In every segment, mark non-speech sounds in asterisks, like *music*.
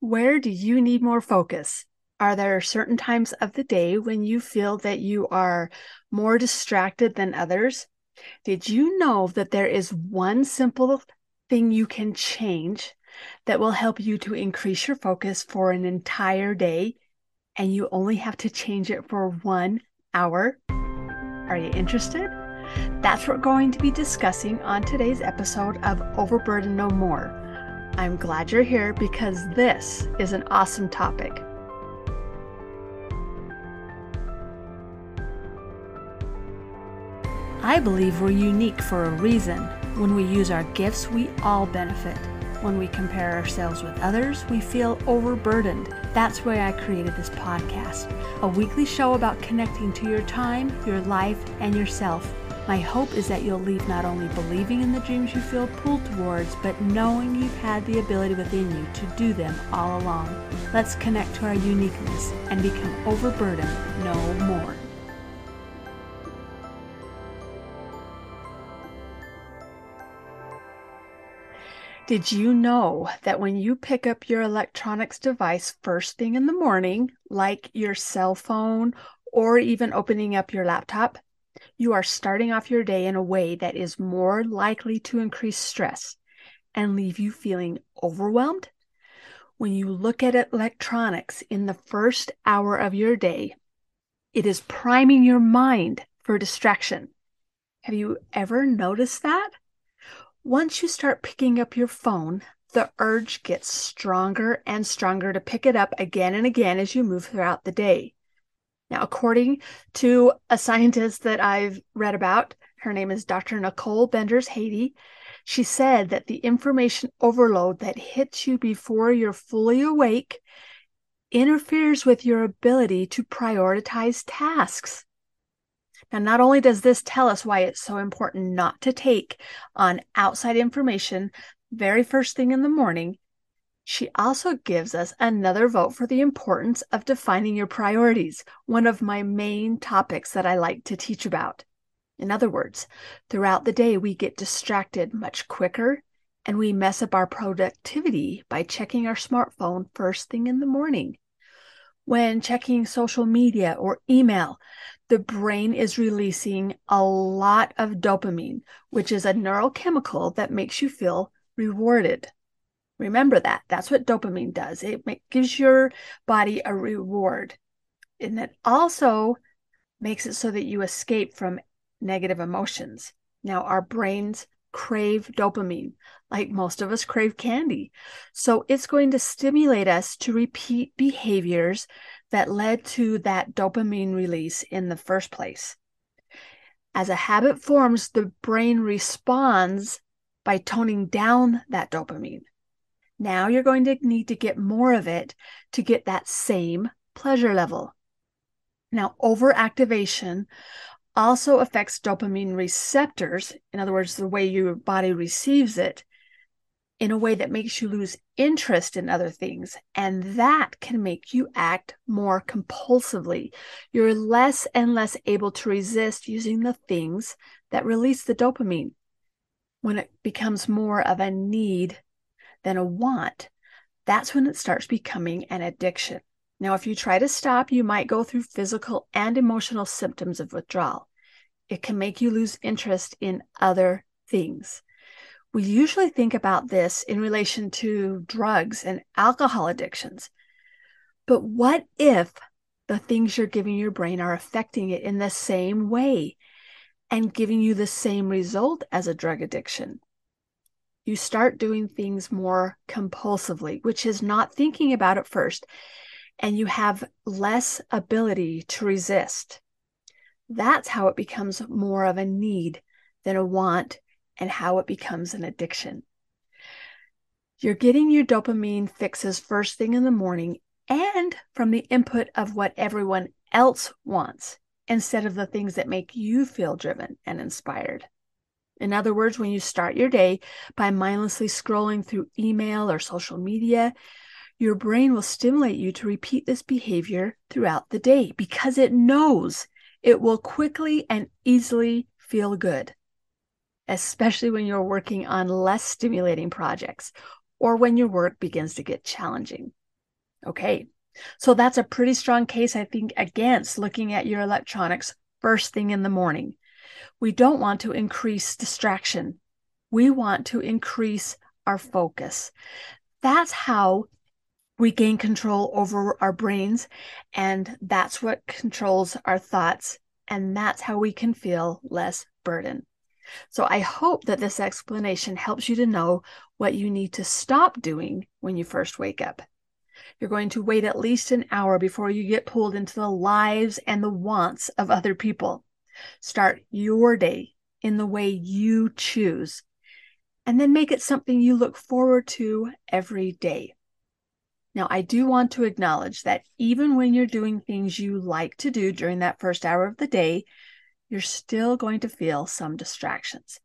Where do you need more focus? Are there certain times of the day when you feel that you are more distracted than others? Did you know that there is one simple thing you can change that will help you to increase your focus for an entire day? And you only have to change it for one hour? Are you interested? That's what we're going to be discussing on today's episode of Overburden No More. I'm glad you're here because this is an awesome topic. I believe we're unique for a reason. When we use our gifts, we all benefit. When we compare ourselves with others, we feel overburdened. That's why I created this podcast a weekly show about connecting to your time, your life, and yourself. My hope is that you'll leave not only believing in the dreams you feel pulled towards, but knowing you've had the ability within you to do them all along. Let's connect to our uniqueness and become overburdened no more. Did you know that when you pick up your electronics device first thing in the morning, like your cell phone or even opening up your laptop, you are starting off your day in a way that is more likely to increase stress and leave you feeling overwhelmed? When you look at electronics in the first hour of your day, it is priming your mind for distraction. Have you ever noticed that? Once you start picking up your phone, the urge gets stronger and stronger to pick it up again and again as you move throughout the day. Now, according to a scientist that I've read about, her name is Dr. Nikole Benders-Hadi, she said that the information overload that hits you before you're fully awake interferes with your ability to prioritize tasks. Now, not only does this tell us why it's so important not to take on outside information very first thing in the morning, she also gives us another vote for the importance of defining your priorities, one of my main topics that I like to teach about. In other words, throughout the day, we get distracted much quicker and we mess up our productivity by checking our smartphone first thing in the morning. When checking social media or email, the brain is releasing a lot of dopamine, which is a neurochemical that makes you feel rewarded. Remember that. That's what dopamine does. It gives your body a reward. And it also makes it so that you escape from negative emotions. Now, our brains crave dopamine, like most of us crave candy. So it's going to stimulate us to repeat behaviors that led to that dopamine release in the first place. As a habit forms, the brain responds by toning down that dopamine. Now you're going to need to get more of it to get that same pleasure level. Now, overactivation also affects dopamine receptors, in other words, the way your body receives it, in a way that makes you lose interest in other things. And that can make you act more compulsively. You're less and less able to resist using the things that release the dopamine. When it becomes more of a need than a want, that's when it starts becoming an addiction. Now, if you try to stop, you might go through physical and emotional symptoms of withdrawal. It can make you lose interest in other things. We usually think about this in relation to drugs and alcohol addictions. But what if the things you're giving your brain are affecting it in the same way and giving you the same result as a drug addiction? You start doing things more compulsively, which is not thinking about it first, and you have less ability to resist. That's how it becomes more of a need than a want and how it becomes an addiction. You're getting your dopamine fixes first thing in the morning and from the input of what everyone else wants instead of the things that make you feel driven and inspired. In other words, when you start your day by mindlessly scrolling through email or social media, your brain will stimulate you to repeat this behavior throughout the day because it knows it will quickly and easily feel good especially when you're working on less stimulating projects or when your work begins to get challenging. Okay, so that's a pretty strong case, I think, against looking at your electronics first thing in the morning. We don't want to increase distraction. We want to increase our focus. That's how we gain control over our brains, and that's what controls our thoughts, and that's how we can feel less burden. So I hope that this explanation helps you to know what you need to stop doing when you first wake up. You're going to wait at least an hour before you get pulled into the lives and the wants of other people. Start your day in the way you choose, and then make it something you look forward to every day. Now, I do want to acknowledge that even when you're doing things you like to do during that first hour of the day, you're still going to feel some distractions.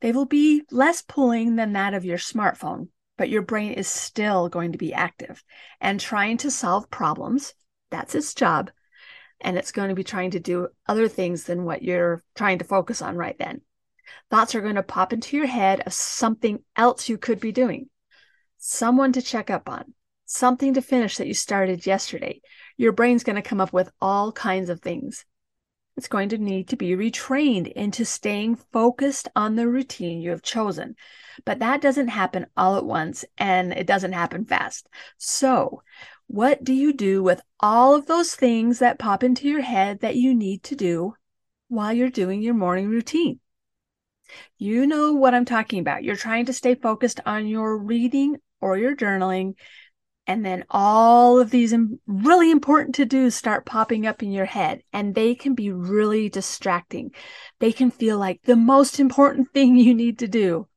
They will be less pulling than that of your smartphone, but your brain is still going to be active and trying to solve problems. That's its job. And it's going to be trying to do other things than what you're trying to focus on right then. Thoughts are going to pop into your head of something else you could be doing, someone to check up on, something to finish that you started yesterday. Your brain's going to come up with all kinds of things. It's going to need to be retrained into staying focused on the routine you have chosen. But that doesn't happen all at once and it doesn't happen fast. So, what do you do with all of those things that pop into your head that you need to do while you're doing your morning routine? You know what I'm talking about. You're trying to stay focused on your reading or your journaling and then all of these really important to do start popping up in your head, and they can be really distracting. They can feel like the most important *laughs* thing you need to do.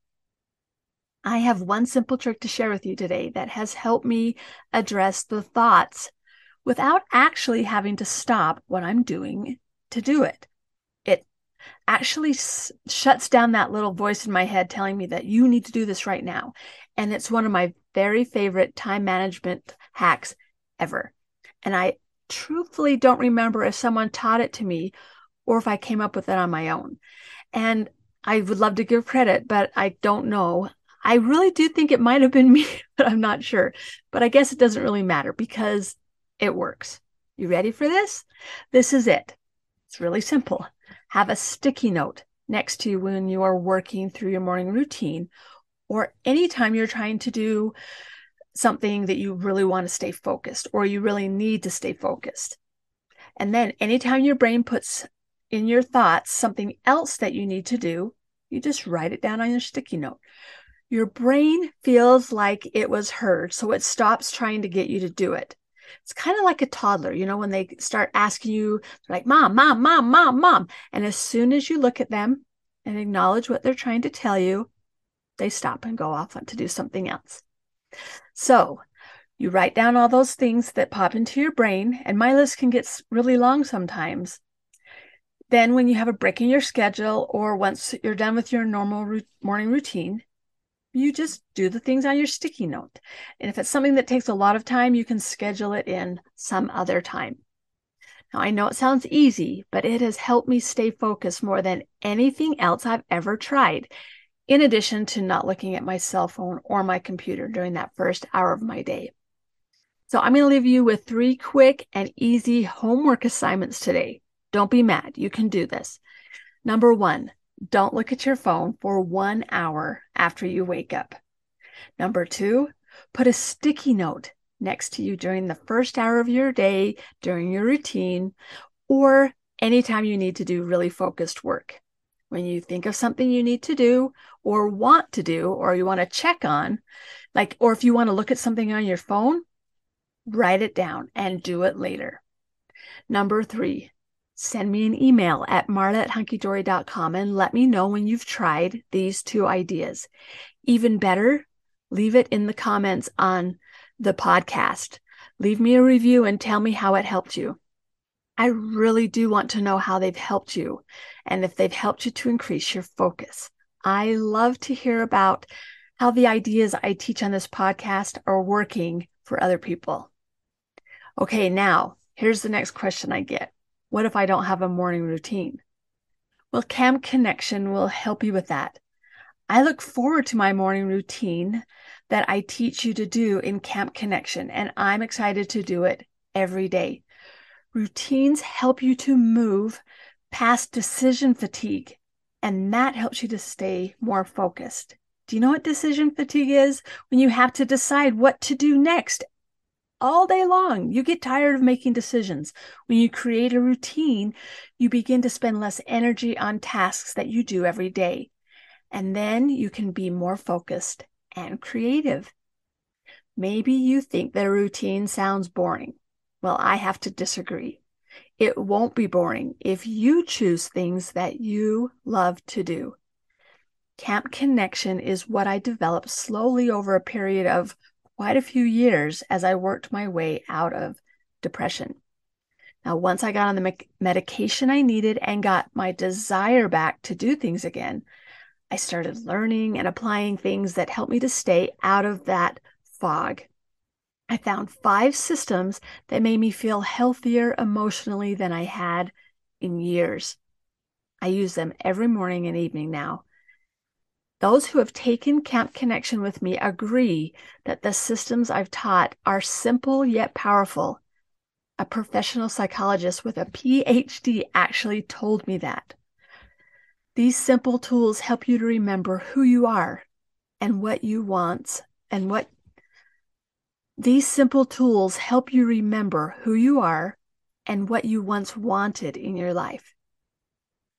I have one simple trick to share with you today that has helped me address the thoughts without actually having to stop what I'm doing to do it. It actually s- shuts down that little voice in my head telling me that you need to do this right now. And it's one of my very favorite time management hacks ever. And I truthfully don't remember if someone taught it to me or if I came up with it on my own. And I would love to give credit, but I don't know. I really do think it might have been *laughs* me, but I'm not sure. But I guess it doesn't really matter because it works. You ready for this? This is it. It's really simple. Have a sticky note next to you when you are working through your morning routine or anytime you're trying to do something that you really want to stay focused or you really need to stay focused. And then anytime your brain puts in your thoughts something else that you need to do, you just write it down on your sticky note. Your brain feels like it was heard, so it stops trying to get you to do it. It's kind of like a toddler, you know, when they start asking you, like, mom, mom, mom, mom, mom. And as soon as you look at them and acknowledge what they're trying to tell you, they stop and go off to do something else. So you write down all those things that pop into your brain, and my list can get really long sometimes. Then, when you have a break in your schedule, or once you're done with your normal morning routine, you just do the things on your sticky note. And if it's something that takes a lot of time, you can schedule it in some other time. Now, I know it sounds easy, but it has helped me stay focused more than anything else I've ever tried in addition to not looking at my cell phone or my computer during that first hour of my day. So I'm going to leave you with three quick and easy homework assignments today. Don't be mad. You can do this. Number one, don't look at your phone for one hour after you wake up. Number two, put a sticky note next to you during the first hour of your day, during your routine, or anytime you need to do really focused work when you think of something you need to do or want to do or you want to check on, like, or if you want to look at something on your phone, write it down and do it later. Number three, send me an email at marla at hunkeedori.com and let me know when you've tried these two ideas. Even better, leave it in the comments on the podcast. Leave me a review and tell me how it helped you. I really do want to know how they've helped you and if they've helped you to increase your focus. I love to hear about how the ideas I teach on this podcast are working for other people. Okay, now here's the next question I get What if I don't have a morning routine? Well, Camp Connection will help you with that. I look forward to my morning routine that I teach you to do in Camp Connection, and I'm excited to do it every day. Routines help you to move past decision fatigue, and that helps you to stay more focused. Do you know what decision fatigue is? When you have to decide what to do next all day long. You get tired of making decisions. When you create a routine, you begin to spend less energy on tasks that you do every day. And then you can be more focused and creative. Maybe you think that a routine sounds boring. Well, I have to disagree. It won't be boring if you choose things that you love to do. Camp Connection is what I developed slowly over a period of quite a few years as I worked my way out of depression. Now, once I got on the me- medication I needed and got my desire back to do things again, I started learning and applying things that helped me to stay out of that fog. I found five systems that made me feel healthier emotionally than I had in years. I use them every morning and evening now. Those who have taken Camp Connection with me agree that the systems I've taught are simple yet powerful. A professional psychologist with a PhD actually told me that. These simple tools help you to remember who you are and what you want and what these simple tools help you remember who you are and what you once wanted in your life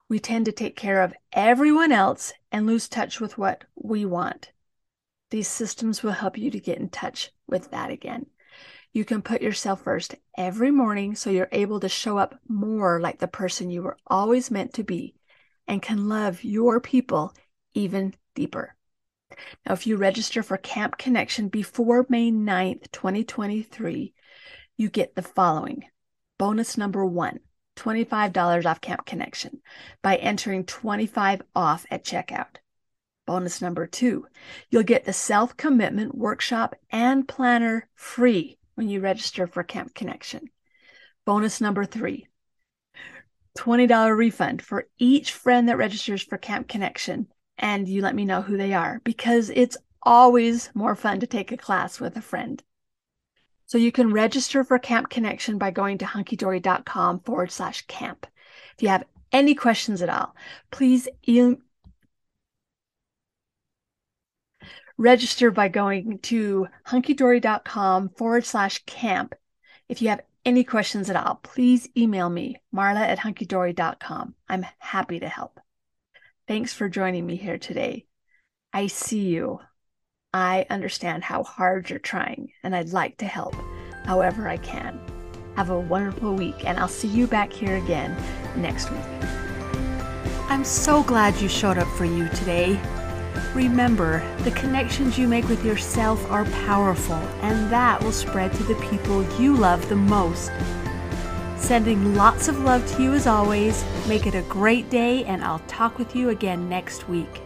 we tend to take care of everyone else and lose touch with what we want. These systems will help you to get in touch with that again. You can put yourself first every morning so you're able to show up more like the person you were always meant to be and can love your people even deeper. Now, if you register for Camp Connection before May 9th, 2023, you get the following bonus number one $25 off Camp Connection by entering 25 off at checkout. Bonus number two, you'll get the self commitment workshop and planner free when you register for Camp Connection. Bonus number three, $20 refund for each friend that registers for Camp Connection. And you let me know who they are because it's always more fun to take a class with a friend. So you can register for Camp Connection by going to hunkeedori.com forward slash camp. If you have any questions at all, please e- register by going to hunkeedori.com forward slash camp. If you have any questions at all, please email me, marla at hunkeedori.com. I'm happy to help. Thanks for joining me here today. I see you. I understand how hard you're trying, and I'd like to help however I can. Have a wonderful week, and I'll see you back here again next week. I'm so glad you showed up for you today. Remember, the connections you make with yourself are powerful, and that will spread to the people you love the most. Sending lots of love to you as always. Make it a great day, and I'll talk with you again next week.